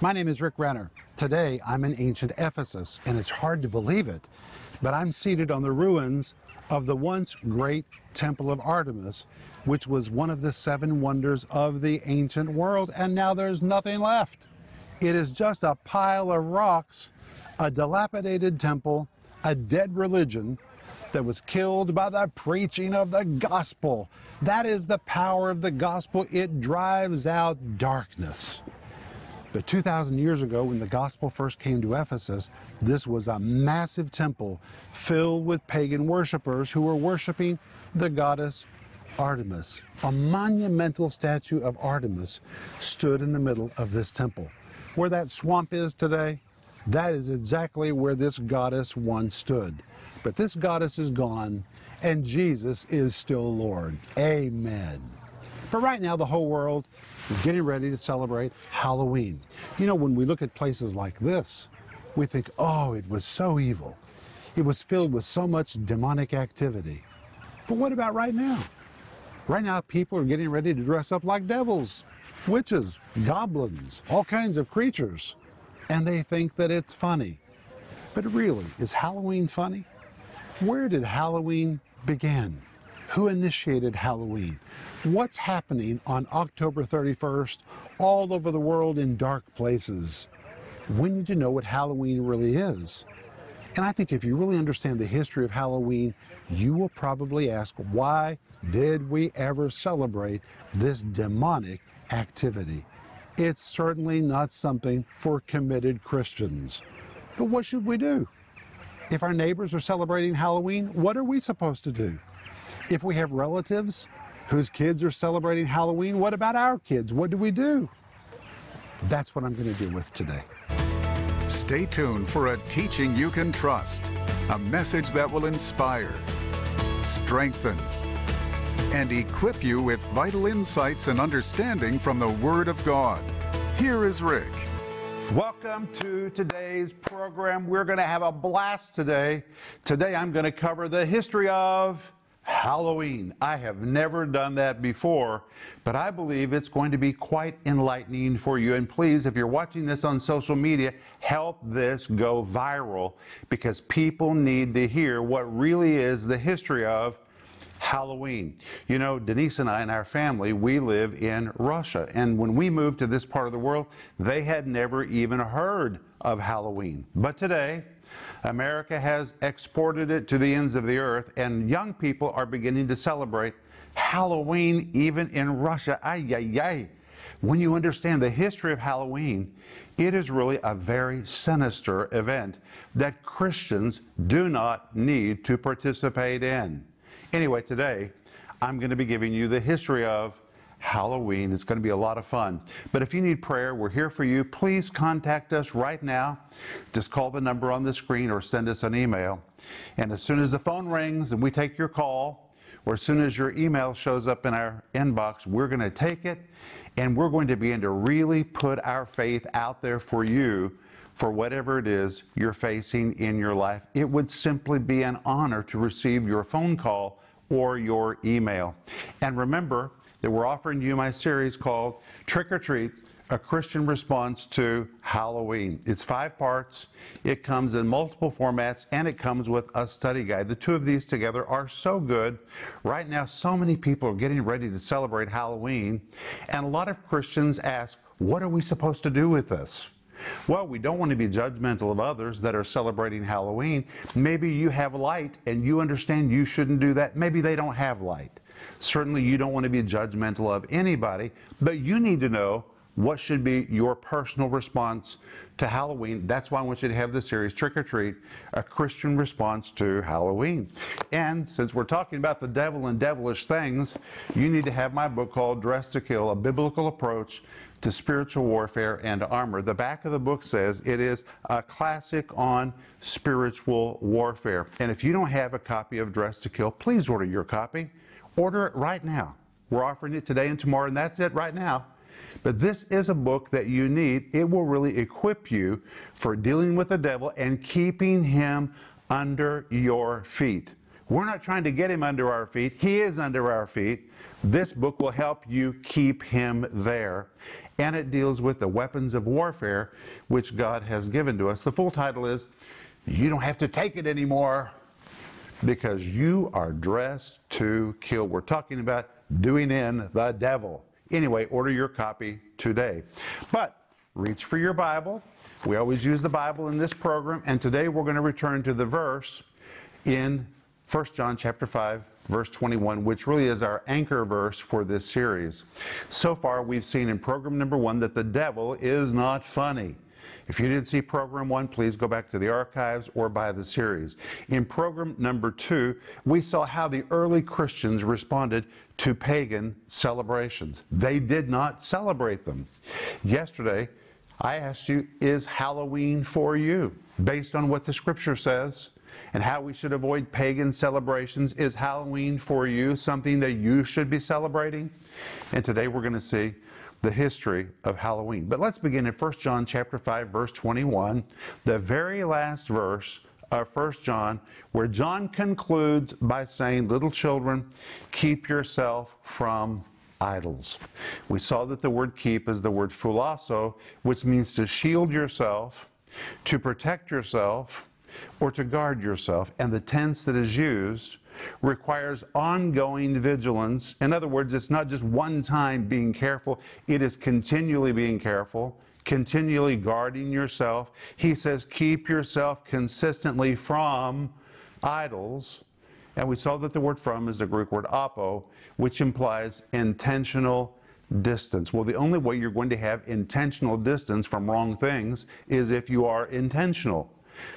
My name is Rick Renner. Today I'm in ancient Ephesus, and it's hard to believe it, but I'm seated on the ruins of the once great Temple of Artemis, which was one of the seven wonders of the ancient world, and now there's nothing left. It is just a pile of rocks, a dilapidated temple, a dead religion that was killed by the preaching of the gospel. That is the power of the gospel. It drives out darkness. But 2,000 years ago, when the gospel first came to Ephesus, this was a massive temple filled with pagan worshippers who were worshiping the goddess Artemis. A monumental statue of Artemis stood in the middle of this temple. Where that swamp is today, that is exactly where this goddess once stood. But this goddess is gone, and Jesus is still Lord. Amen. But right now, the whole world is getting ready to celebrate Halloween. You know, when we look at places like this, we think, oh, it was so evil. It was filled with so much demonic activity. But what about right now? Right now, people are getting ready to dress up like devils, witches, goblins, all kinds of creatures. And they think that it's funny. But really, is Halloween funny? Where did Halloween begin? Who initiated Halloween? What's happening on October 31st all over the world in dark places? We need to know what Halloween really is. And I think if you really understand the history of Halloween, you will probably ask, why did we ever celebrate this demonic activity? It's certainly not something for committed Christians. But what should we do? If our neighbors are celebrating Halloween, what are we supposed to do? If we have relatives whose kids are celebrating Halloween, what about our kids? What do we do? That's what I'm going to do with today. Stay tuned for a teaching you can trust, a message that will inspire, strengthen, and equip you with vital insights and understanding from the Word of God. Here is Rick. Welcome to today's program. We're going to have a blast today. Today I'm going to cover the history of Halloween. I have never done that before, but I believe it's going to be quite enlightening for you. And please, if you're watching this on social media, help this go viral because people need to hear what really is the history of Halloween. You know, Denise and I and our family, we live in Russia. And when we moved to this part of the world, they had never even heard of Halloween. But today, America has exported it to the ends of the earth, and young people are beginning to celebrate Halloween even in Russia. Ay, ay, ay. When you understand the history of Halloween, it is really a very sinister event that Christians do not need to participate in. Anyway, today I'm going to be giving you the history of Halloween. It's going to be a lot of fun. But if you need prayer, we're here for you. Please contact us right now. Just call the number on the screen or send us an email. And as soon as the phone rings and we take your call, or as soon as your email shows up in our inbox, we're going to take it and we're going to begin to really put our faith out there for you for whatever it is you're facing in your life. It would simply be an honor to receive your phone call or your email. And remember that we're offering you my series called Trick or Treat a Christian response to Halloween. It's five parts. It comes in multiple formats and it comes with a study guide. The two of these together are so good. Right now, so many people are getting ready to celebrate Halloween, and a lot of Christians ask, What are we supposed to do with this? Well, we don't want to be judgmental of others that are celebrating Halloween. Maybe you have light and you understand you shouldn't do that. Maybe they don't have light. Certainly, you don't want to be judgmental of anybody, but you need to know what should be your personal response to Halloween. That's why I want you to have the series Trick or Treat, a Christian response to Halloween. And since we're talking about the devil and devilish things, you need to have my book called Dressed to Kill, a biblical approach to spiritual warfare and armor. The back of the book says it is a classic on spiritual warfare. And if you don't have a copy of Dressed to Kill, please order your copy. Order it right now. We're offering it today and tomorrow, and that's it right now. But this is a book that you need. It will really equip you for dealing with the devil and keeping him under your feet. We're not trying to get him under our feet. He is under our feet. This book will help you keep him there. and it deals with the weapons of warfare which God has given to us. The full title is You Don't Have to Take It Anymore because you are dressed to kill. We're talking about doing in the devil. Anyway, order your copy today. But reach for your Bible. We always use the Bible in this program, and today we're going to return to the verse in 1 John chapter 5 verse 21, which really is our anchor verse for this series. So far, we've seen in program number 1 that the devil is not funny. If you didn't see program one, please go back to the archives or buy the series. In program number two, we saw how the early Christians responded to pagan celebrations. They did not celebrate them. Yesterday, I asked you, is Halloween for you? Based on what the scripture says and how we should avoid pagan celebrations, is Halloween for you something that you should be celebrating? And today we're going to see the history of Halloween. But let's begin in 1 John chapter 5 verse 21, the very last verse of 1 John, where John concludes by saying, Little children, keep yourself from idols. We saw that the word keep is the word phulasso, which means to shield yourself, to protect yourself, or to guard yourself. And the tense that is used requires ongoing vigilance. In other words, it's not just one time being careful, it is continually being careful, continually guarding yourself. He says, keep yourself consistently from idols. And we saw that the word from is the Greek word apo, which implies intentional distance. Well, the only way you're going to have intentional distance from wrong things is if you are intentional.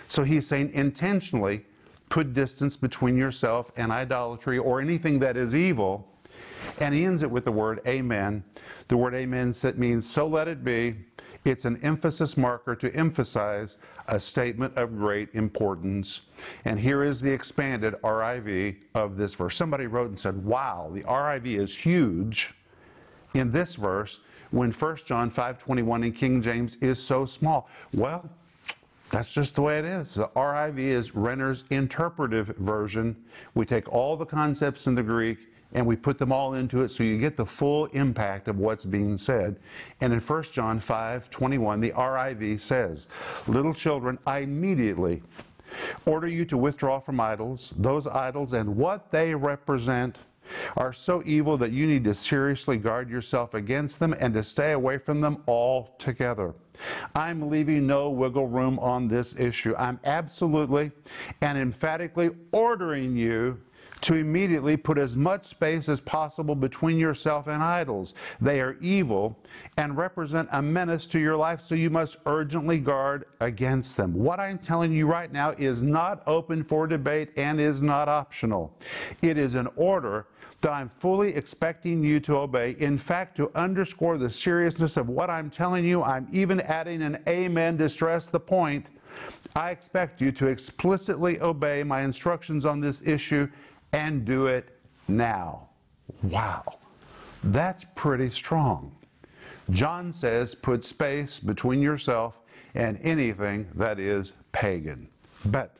So he's saying intentionally put distance between yourself and idolatry or anything that is evil. And he ends it with the word amen. The word amen means so let it be. It's an emphasis marker to emphasize a statement of great importance. And here is the expanded RIV of this verse. Somebody wrote and said, Wow, the RIV is huge in this verse when 1 John 5:21 in King James is so small. Well, that's just the way it is. The RIV is Renner's interpretive version. We take all the concepts in the Greek and we put them all into it so you get the full impact of what's being said. And in 1 John 5 21, the RIV says, Little children, I immediately order you to withdraw from idols, those idols and what they represent are so evil that you need to seriously guard yourself against them and to stay away from them altogether. I'm leaving no wiggle room on this issue. I'm absolutely and emphatically ordering you to immediately put as much space as possible between yourself and idols. They are evil and represent a menace to your life, so you must urgently guard against them. What I'm telling you right now is not open for debate and is not optional. It is an order that I'm fully expecting you to obey. In fact, to underscore the seriousness of what I'm telling you, I'm even adding an amen to stress the point. I expect you to explicitly obey my instructions on this issue and do it now. Wow, that's pretty strong. John says, put space between yourself and anything that is pagan. But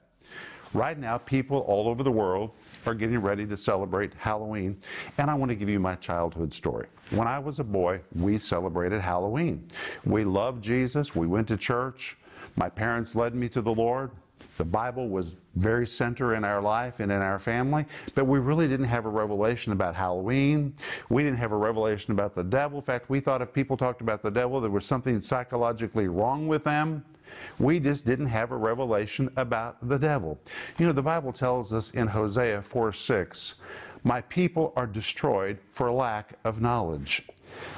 right now, people all over the world are getting ready to celebrate Halloween. And I want to give you my childhood story. When I was a boy, we celebrated Halloween. We loved Jesus. We went to church. My parents led me to the Lord. The Bible was very center in our life and in our family, but we really didn't have a revelation about Halloween. We didn't have a revelation about the devil. In fact, we thought if people talked about the devil, there was something psychologically wrong with them. We just didn't have a revelation about the devil. You know, the Bible tells us in Hosea 4 6, My people are destroyed for lack of knowledge.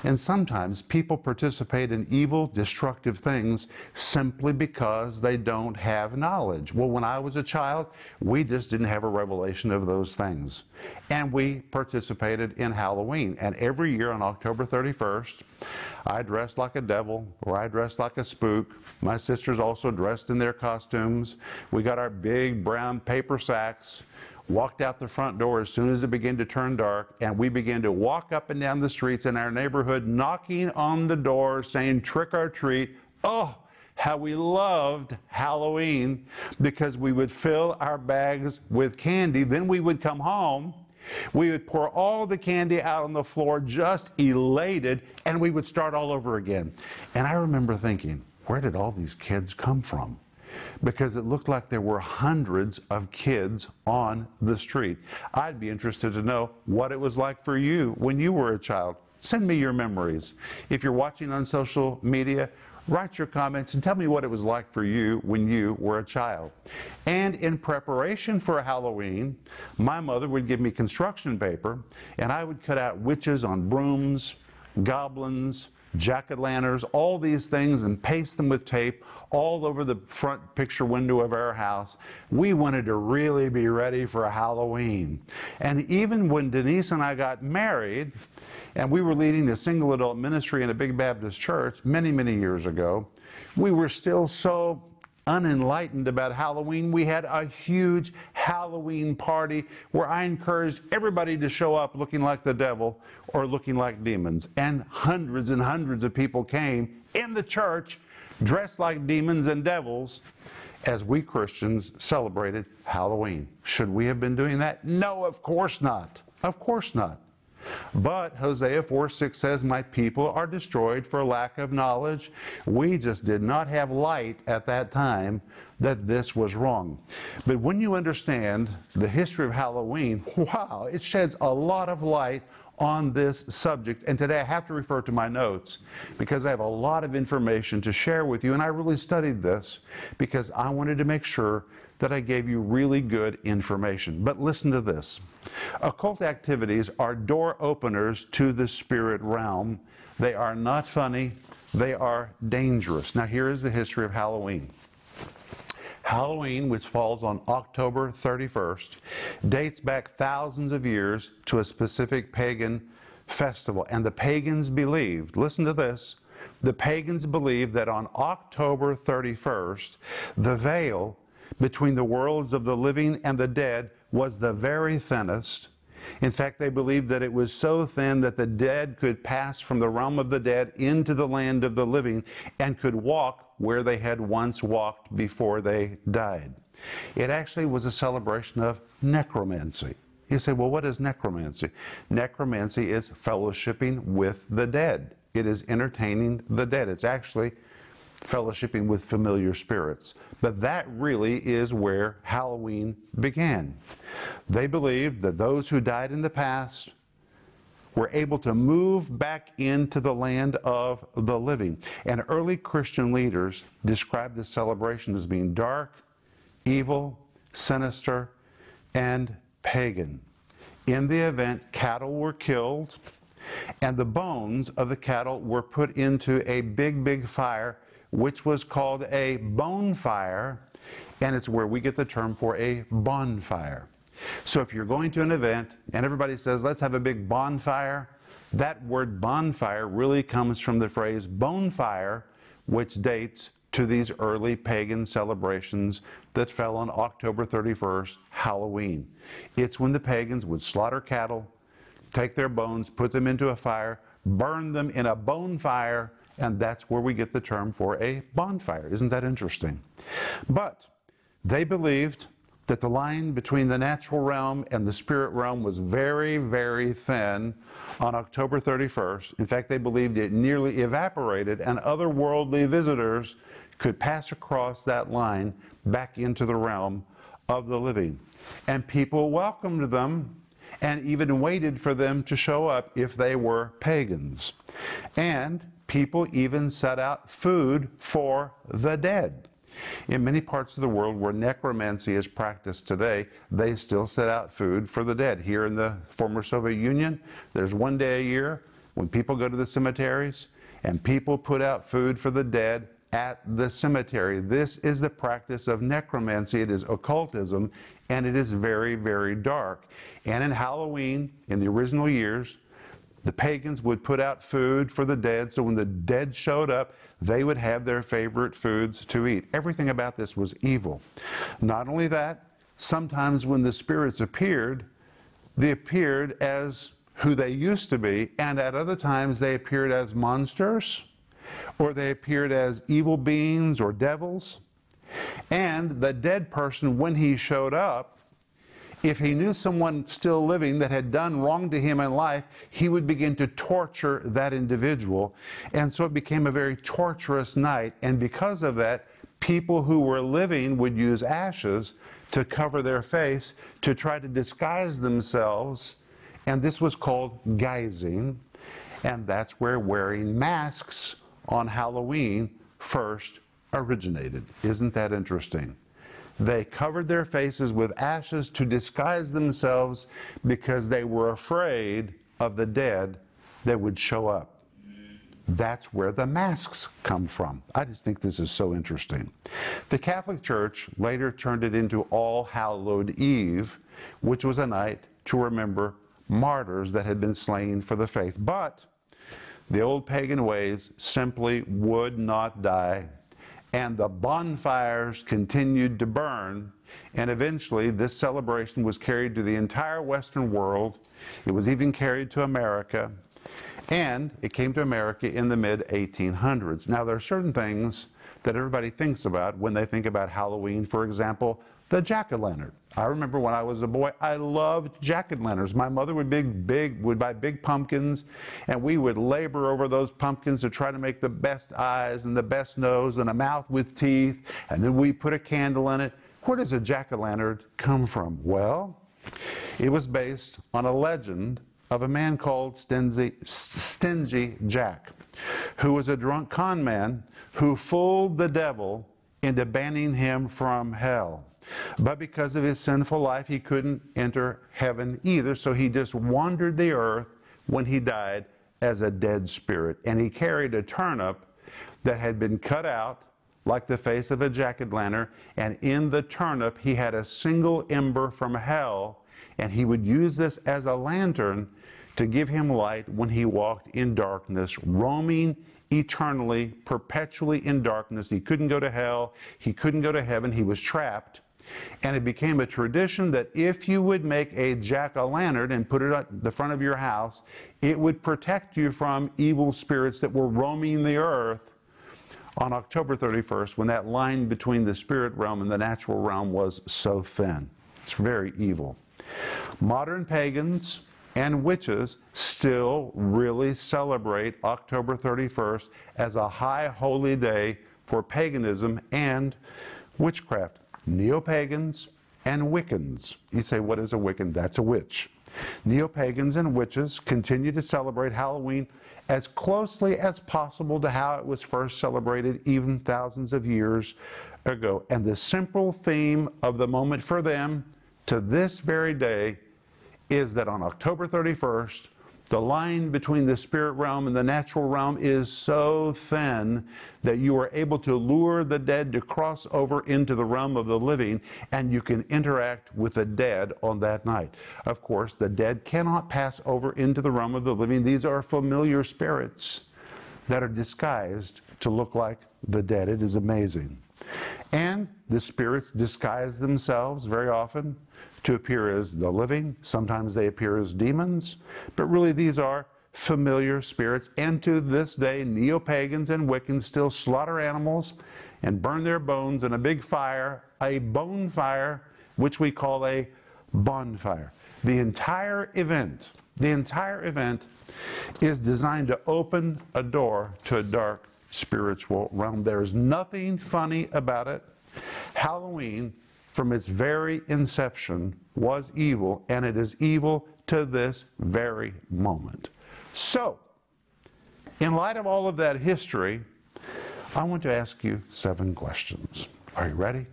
And sometimes people participate in evil, destructive things simply because they don't have knowledge. Well, when I was a child, we just didn't have a revelation of those things. And we participated in Halloween. And every year on October 31st, I dressed like a devil or I dressed like a spook. My sisters also dressed in their costumes. We got our big brown paper sacks walked out the front door as soon as it began to turn dark, and we began to walk up and down the streets in our neighborhood, knocking on the door, saying, Trick or treat. Oh, how we loved Halloween because we would fill our bags with candy. Then we would come home We would pour all the candy out on the floor, just elated, and we would start all over again. And I remember thinking, where did all these kids come from? Because it looked like there were hundreds of kids on the street. I'd be interested to know what it was like for you when you were a child. Send me your memories. If you're watching on social media, Write your comments and tell me what it was like for you when you were a child. And in preparation for Halloween, my mother would give me construction paper and I would cut out witches on brooms, goblins, jack-o'-lanterns, all these things and paste them with tape all over the front picture window of our house. We wanted to really be ready for Halloween. And even when Denise and I got married, and we were leading a single adult ministry in a big Baptist church many, many years ago, we were still so unenlightened about Halloween, we had a huge Halloween party where I encouraged everybody to show up looking like the devil or looking like demons. And hundreds and hundreds of people came in the church dressed like demons and devils as we Christians celebrated Halloween. Should we have been doing that? No, of course not. Of course not. But Hosea 4 6 says, My people are destroyed for lack of knowledge. We just did not have light at that time that this was wrong. But when you understand the history of Halloween, wow, it sheds a lot of light on this subject. And today I have to refer to my notes because I have a lot of information to share with you. And I really studied this because I wanted to make sure that I gave you really good information. But listen to this occult activities are door openers to the spirit realm. They are not funny, they are dangerous. Now, here is the history of Halloween. Halloween, which falls on October 31st, dates back thousands of years to a specific pagan festival. And the pagans believed, listen to this, the pagans believed that on October 31st, the veil between the worlds of the living and the dead was the very thinnest. In fact, they believed that it was so thin that the dead could pass from the realm of the dead into the land of the living and could walk where they had once walked before they died. It actually was a celebration of necromancy. You say, well, what is necromancy? Necromancy is fellowshipping with the dead. It is entertaining the dead. It's actually fellowshipping with familiar spirits. But that really is where Halloween began. They believed that those who died in the past were able to move back into the land of the living. And early Christian leaders described this celebration as being dark, evil, sinister, and pagan. In the event, cattle were killed, and the bones of the cattle were put into a big, big fire which was called a bonfire, and it's where we get the term for a bonfire. So if you're going to an event and everybody says, let's have a big bonfire, that word bonfire really comes from the phrase bonfire, which dates to these early pagan celebrations that fell on October 31st, Halloween. It's when the pagans would slaughter cattle, take their bones, put them into a fire, burn them in a bonfire, and that's where we get the term for a bonfire. Isn't that interesting? But they believed that the line between the natural realm and the spirit realm was very, very thin on October 31st. In fact, they believed it nearly evaporated, and otherworldly visitors could pass across that line back into the realm of the living. And people welcomed them and even waited for them to show up if they were pagans. And people even set out food for the dead. In many parts of the world where necromancy is practiced today, they still set out food for the dead. Here in the former Soviet Union, there's one day a year when people go to the cemeteries and people put out food for the dead at the cemetery. This is the practice of necromancy. It is occultism, and it is very, very dark. And in Halloween, in the original years, the pagans would put out food for the dead, so when the dead showed up, they would have their favorite foods to eat. Everything about this was evil. Not only that, sometimes when the spirits appeared, they appeared as who they used to be, and at other times they appeared as monsters, or they appeared as evil beings or devils. And the dead person, when he showed up, if he knew someone still living that had done wrong to him in life, he would begin to torture that individual. And so it became a very torturous night. And because of that, people who were living would use ashes to cover their face to try to disguise themselves. And this was called guising. And that's where wearing masks on Halloween first originated. Isn't that interesting? They covered their faces with ashes to disguise themselves because they were afraid of the dead that would show up. That's where the masks come from. I just think this is so interesting. The Catholic Church later turned it into All Hallowed Eve, which was a night to remember martyrs that had been slain for the faith. But the old pagan ways simply would not die and the bonfires continued to burn. And eventually, this celebration was carried to the entire Western world. It was even carried to America. And it came to America in the mid 1800s. Now, there are certain things that everybody thinks about when they think about Halloween. For example, the jack o' lantern. I remember when I was a boy, I loved jack o' lanterns. My mother would big, big would buy big pumpkins, and we would labor over those pumpkins to try to make the best eyes and the best nose and a mouth with teeth, and then we put a candle in it. Where does a jack o' lantern come from? Well, it was based on a legend of a man called Stingy, Stingy Jack, who was a drunk con man who fooled the devil into banning him from hell. But because of his sinful life, he couldn't enter heaven either. So he just wandered the earth when he died as a dead spirit. And he carried a turnip that had been cut out like the face of a jack o' lantern. And in the turnip, he had a single ember from hell. And he would use this as a lantern to give him light when he walked in darkness, roaming eternally, perpetually in darkness. He couldn't go to hell. He couldn't go to heaven. He was trapped. And it became a tradition that if you would make a jack o' lantern and put it at the front of your house, it would protect you from evil spirits that were roaming the earth on October 31st when that line between the spirit realm and the natural realm was so thin. It's very evil. Modern pagans and witches still really celebrate October 31st as a high holy day for paganism and witchcraft neo pagans, and Wiccans. You say, what is a Wiccan? That's a witch. Neo pagans and witches continue to celebrate Halloween as closely as possible to how it was first celebrated, even thousands of years ago. And the simple theme of the moment for them to this very day is that on October 31st, the line between the spirit realm and the natural realm is so thin that you are able to lure the dead to cross over into the realm of the living and you can interact with the dead on that night. Of course, the dead cannot pass over into the realm of the living. These are familiar spirits that are disguised to look like the dead. It is amazing. And the spirits disguise themselves very often to appear as the living. Sometimes they appear as demons. But really, these are familiar spirits. And to this day, neo pagans and Wiccans still slaughter animals and burn their bones in a big fire, a bone fire, which we call a bonfire. The entire event, the entire event is designed to open a door to a dark spiritual realm. There is nothing funny about it. Halloween from its very inception was evil, and it is evil to this very moment. So, in light of all of that history, I want to ask you seven questions. Are you ready?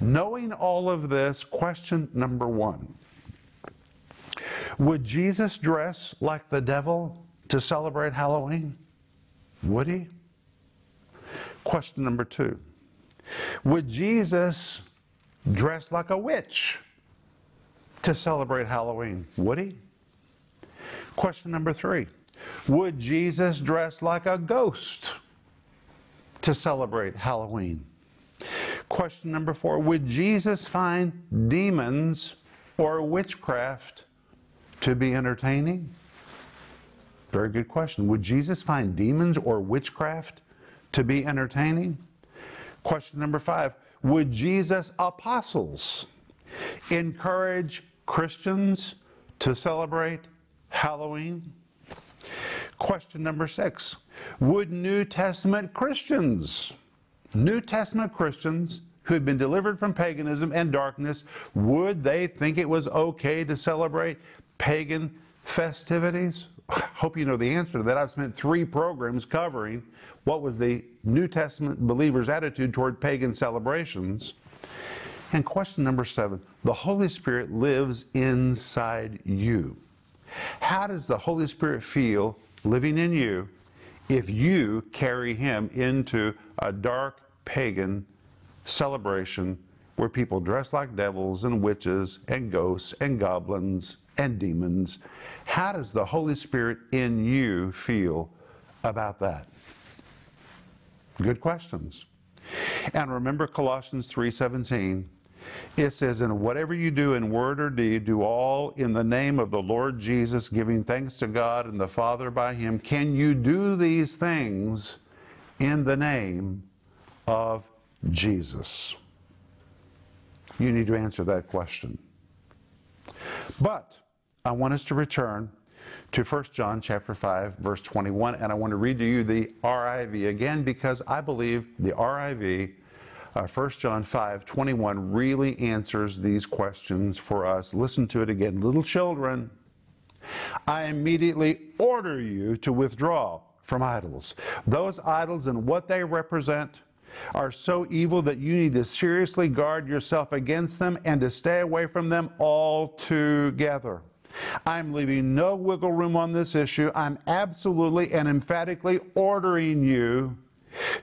Knowing all of this, question number one Would Jesus dress like the devil to celebrate Halloween? Would he? Question number two would Jesus dress like a witch to celebrate Halloween? Would he? Question number three Would Jesus dress like a ghost to celebrate Halloween? Question number four Would Jesus find demons or witchcraft to be entertaining? Very good question. Would Jesus find demons or witchcraft to be entertaining? Question number five Would Jesus' apostles encourage Christians to celebrate Halloween? Question number six Would New Testament Christians, New Testament Christians who had been delivered from paganism and darkness, would they think it was okay to celebrate pagan festivities? I hope you know the answer to that. I've spent three programs covering what was the New Testament believers' attitude toward pagan celebrations. And question number seven the Holy Spirit lives inside you. How does the Holy Spirit feel living in you if you carry Him into a dark pagan celebration where people dress like devils and witches and ghosts and goblins and demons? How does the Holy Spirit in you feel about that? Good questions. And remember Colossians 3:17 it says, And whatever you do in word or deed, do all in the name of the Lord Jesus, giving thanks to God and the Father by Him. Can you do these things in the name of Jesus? You need to answer that question. But I want us to return to 1 John chapter 5 verse 21 and I want to read to you the RIV again because I believe the RIV uh, 1 John 5 21 really answers these questions for us. Listen to it again. Little children, I immediately order you to withdraw from idols. Those idols and what they represent are so evil that you need to seriously guard yourself against them and to stay away from them altogether. I'm leaving no wiggle room on this issue. I'm absolutely and emphatically ordering you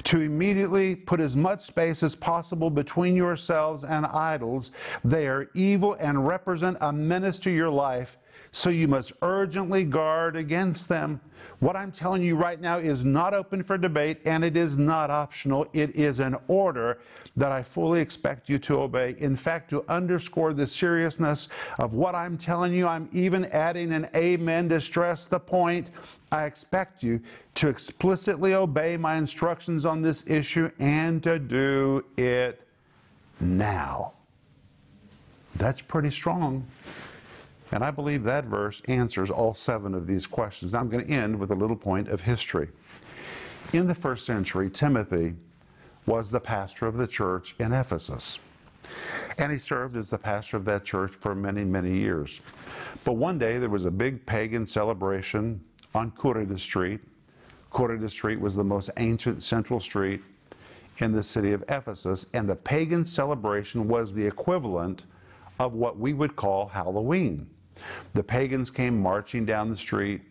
to immediately put as much space as possible between yourselves and idols. They are evil and represent a menace to your life, so you must urgently guard against them. What I'm telling you right now is not open for debate and it is not optional. It is an order that I fully expect you to obey. In fact, to underscore the seriousness of what I'm telling you, I'm even adding an amen to stress the point. I expect you to explicitly obey my instructions on this issue and to do it now. That's pretty strong. And I believe that verse answers all seven of these questions. Now I'm going to end with a little point of history. In the first century, Timothy was the pastor of the church in Ephesus. And he served as the pastor of that church for many, many years. But one day there was a big pagan celebration on Quirinius Street. Quirinius Street was the most ancient central street in the city of Ephesus, and the pagan celebration was the equivalent of what we would call Halloween. The pagans came marching down the street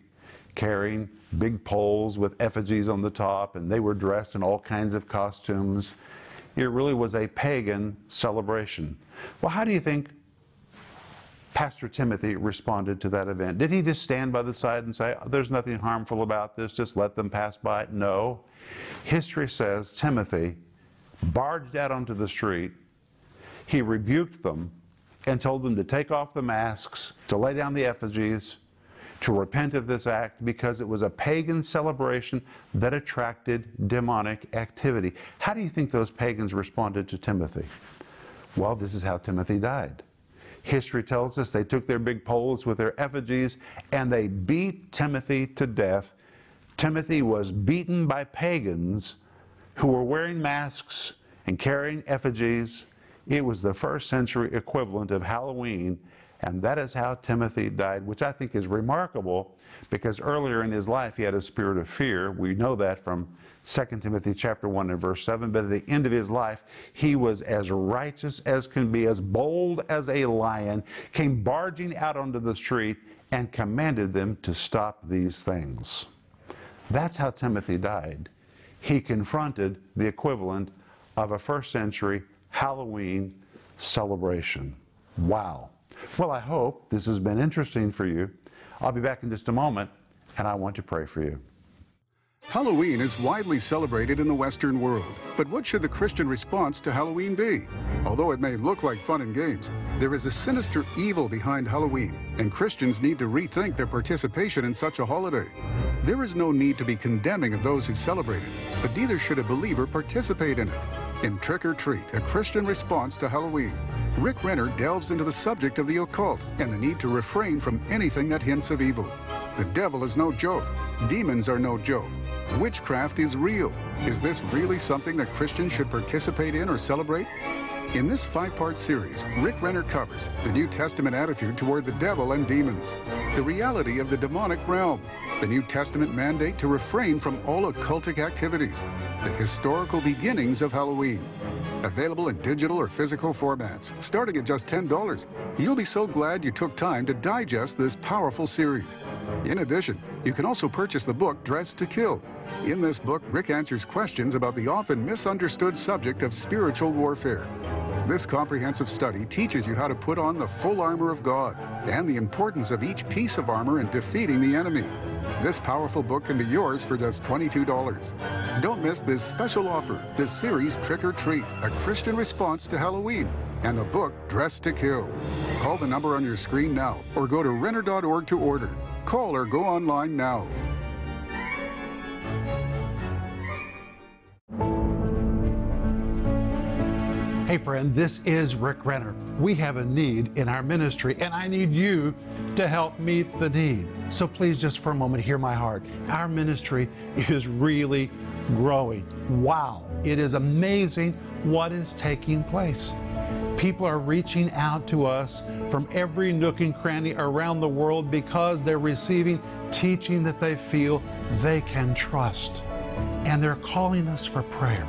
carrying big poles with effigies on the top, and they were dressed in all kinds of costumes. It really was a pagan celebration. Well, how do you think Pastor Timothy responded to that event? Did he just stand by the side and say, There's nothing harmful about this, just let them pass by? No. History says Timothy barged out onto the street, he rebuked them, and told them to take off the masks, to lay down the effigies, to repent of this act because it was a pagan celebration that attracted demonic activity. How do you think those pagans responded to Timothy? Well, this is how Timothy died. History tells us they took their big poles with their effigies and they beat Timothy to death. Timothy was beaten by pagans who were wearing masks and carrying effigies it was the first century equivalent of Halloween, and that is how Timothy died, which I think is remarkable because earlier in his life he had a spirit of fear. We know that from 2 Timothy chapter 1 and verse 7, but at the end of his life, he was as righteous as can be, as bold as a lion, came barging out onto the street and commanded them to stop these things. That's how Timothy died. He confronted the equivalent of a first century Halloween celebration. Wow. Well, I hope this has been interesting for you. I'll be back in just a moment, and I want to pray for you. Halloween is widely celebrated in the Western world, but what should the Christian response to Halloween be? Although it may look like fun and games, there is a sinister evil behind Halloween, and Christians need to rethink their participation in such a holiday. There is no need to be condemning of those who celebrate it, but neither should a believer participate in it. In Trick or Treat, a Christian response to Halloween, Rick Renner delves into the subject of the occult and the need to refrain from anything that hints of evil. The devil is no joke. Demons are no joke. Witchcraft is real. Is this really something that Christians should participate in or celebrate? In this five-part series, Rick Renner covers the New Testament attitude toward the devil and demons, the reality of the demonic realm, the New Testament mandate to refrain from all occultic activities, the historical beginnings of Halloween. Available in digital or physical formats, starting at just $10. You'll be so glad you took time to digest this powerful series. In addition, you can also purchase the book Dressed to Kill. In this book, Rick answers questions about the often misunderstood subject of spiritual warfare. This comprehensive study teaches you how to put on the full armor of God and the importance of each piece of armor in defeating the enemy. This powerful book can be yours for just $22. Don't miss this special offer, the series Trick or Treat, a Christian response to Halloween, and the book Dressed to Kill. Call the number on your screen now or go to Renner.org to order. Call or go online now. Hey, friend, this is Rick Renner. We have a need in our ministry, and I need you to help meet the need. So please, just for a moment, hear my heart. Our ministry is really growing. Wow, it is amazing what is taking place. People are reaching out to us from every nook and cranny around the world because they're receiving teaching that they feel they can trust. And they're calling us for prayer.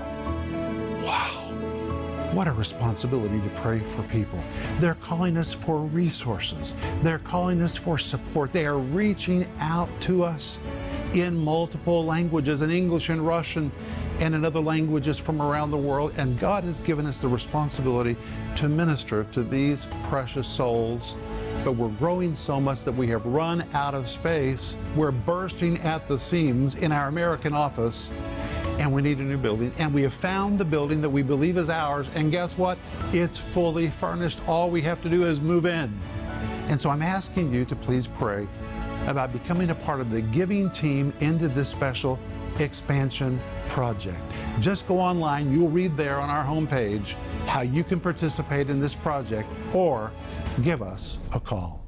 What a responsibility to pray for people. They're calling us for resources. They're calling us for support. They are reaching out to us in multiple languages, in English and Russian and in other languages from around the world. And God has given us the responsibility to minister to these precious souls. But we're growing so much that we have run out of space. We're bursting at the seams in our American office and we need a new building. And we have found the building that we believe is ours. And guess what? It's fully furnished. All we have to do is move in. And so I'm asking you to please pray about becoming a part of the giving team into this special expansion project. Just go online, you'll read there on our homepage how you can participate in this project or give us a call.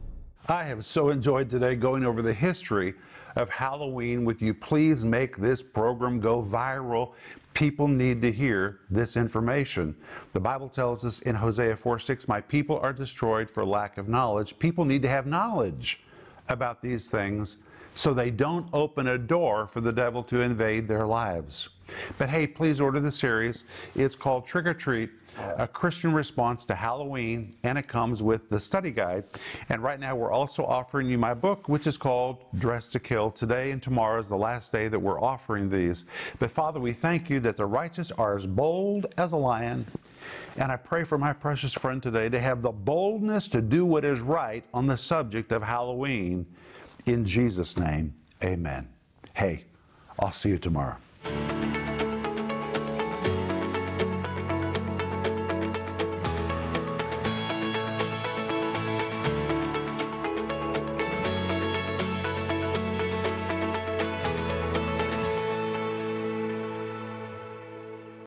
I have so enjoyed today going over the history of Halloween with you. Please make this program go viral. People need to hear this information. The Bible tells us in Hosea 4 6, My people are destroyed for lack of knowledge. People need to have knowledge about these things so they don't open a door for the devil to invade their lives. But hey, please order the series. It's called Trick or Treat a Christian response to Halloween, and it comes with the study guide. And right now, we're also offering you my book, which is called Dressed to Kill. Today and tomorrow is the last day that we're offering these. But Father, we thank you that the righteous are as bold as a lion. And I pray for my precious friend today to have the boldness to do what is right on the subject of Halloween. In Jesus' name, amen. Hey, I'll see you tomorrow.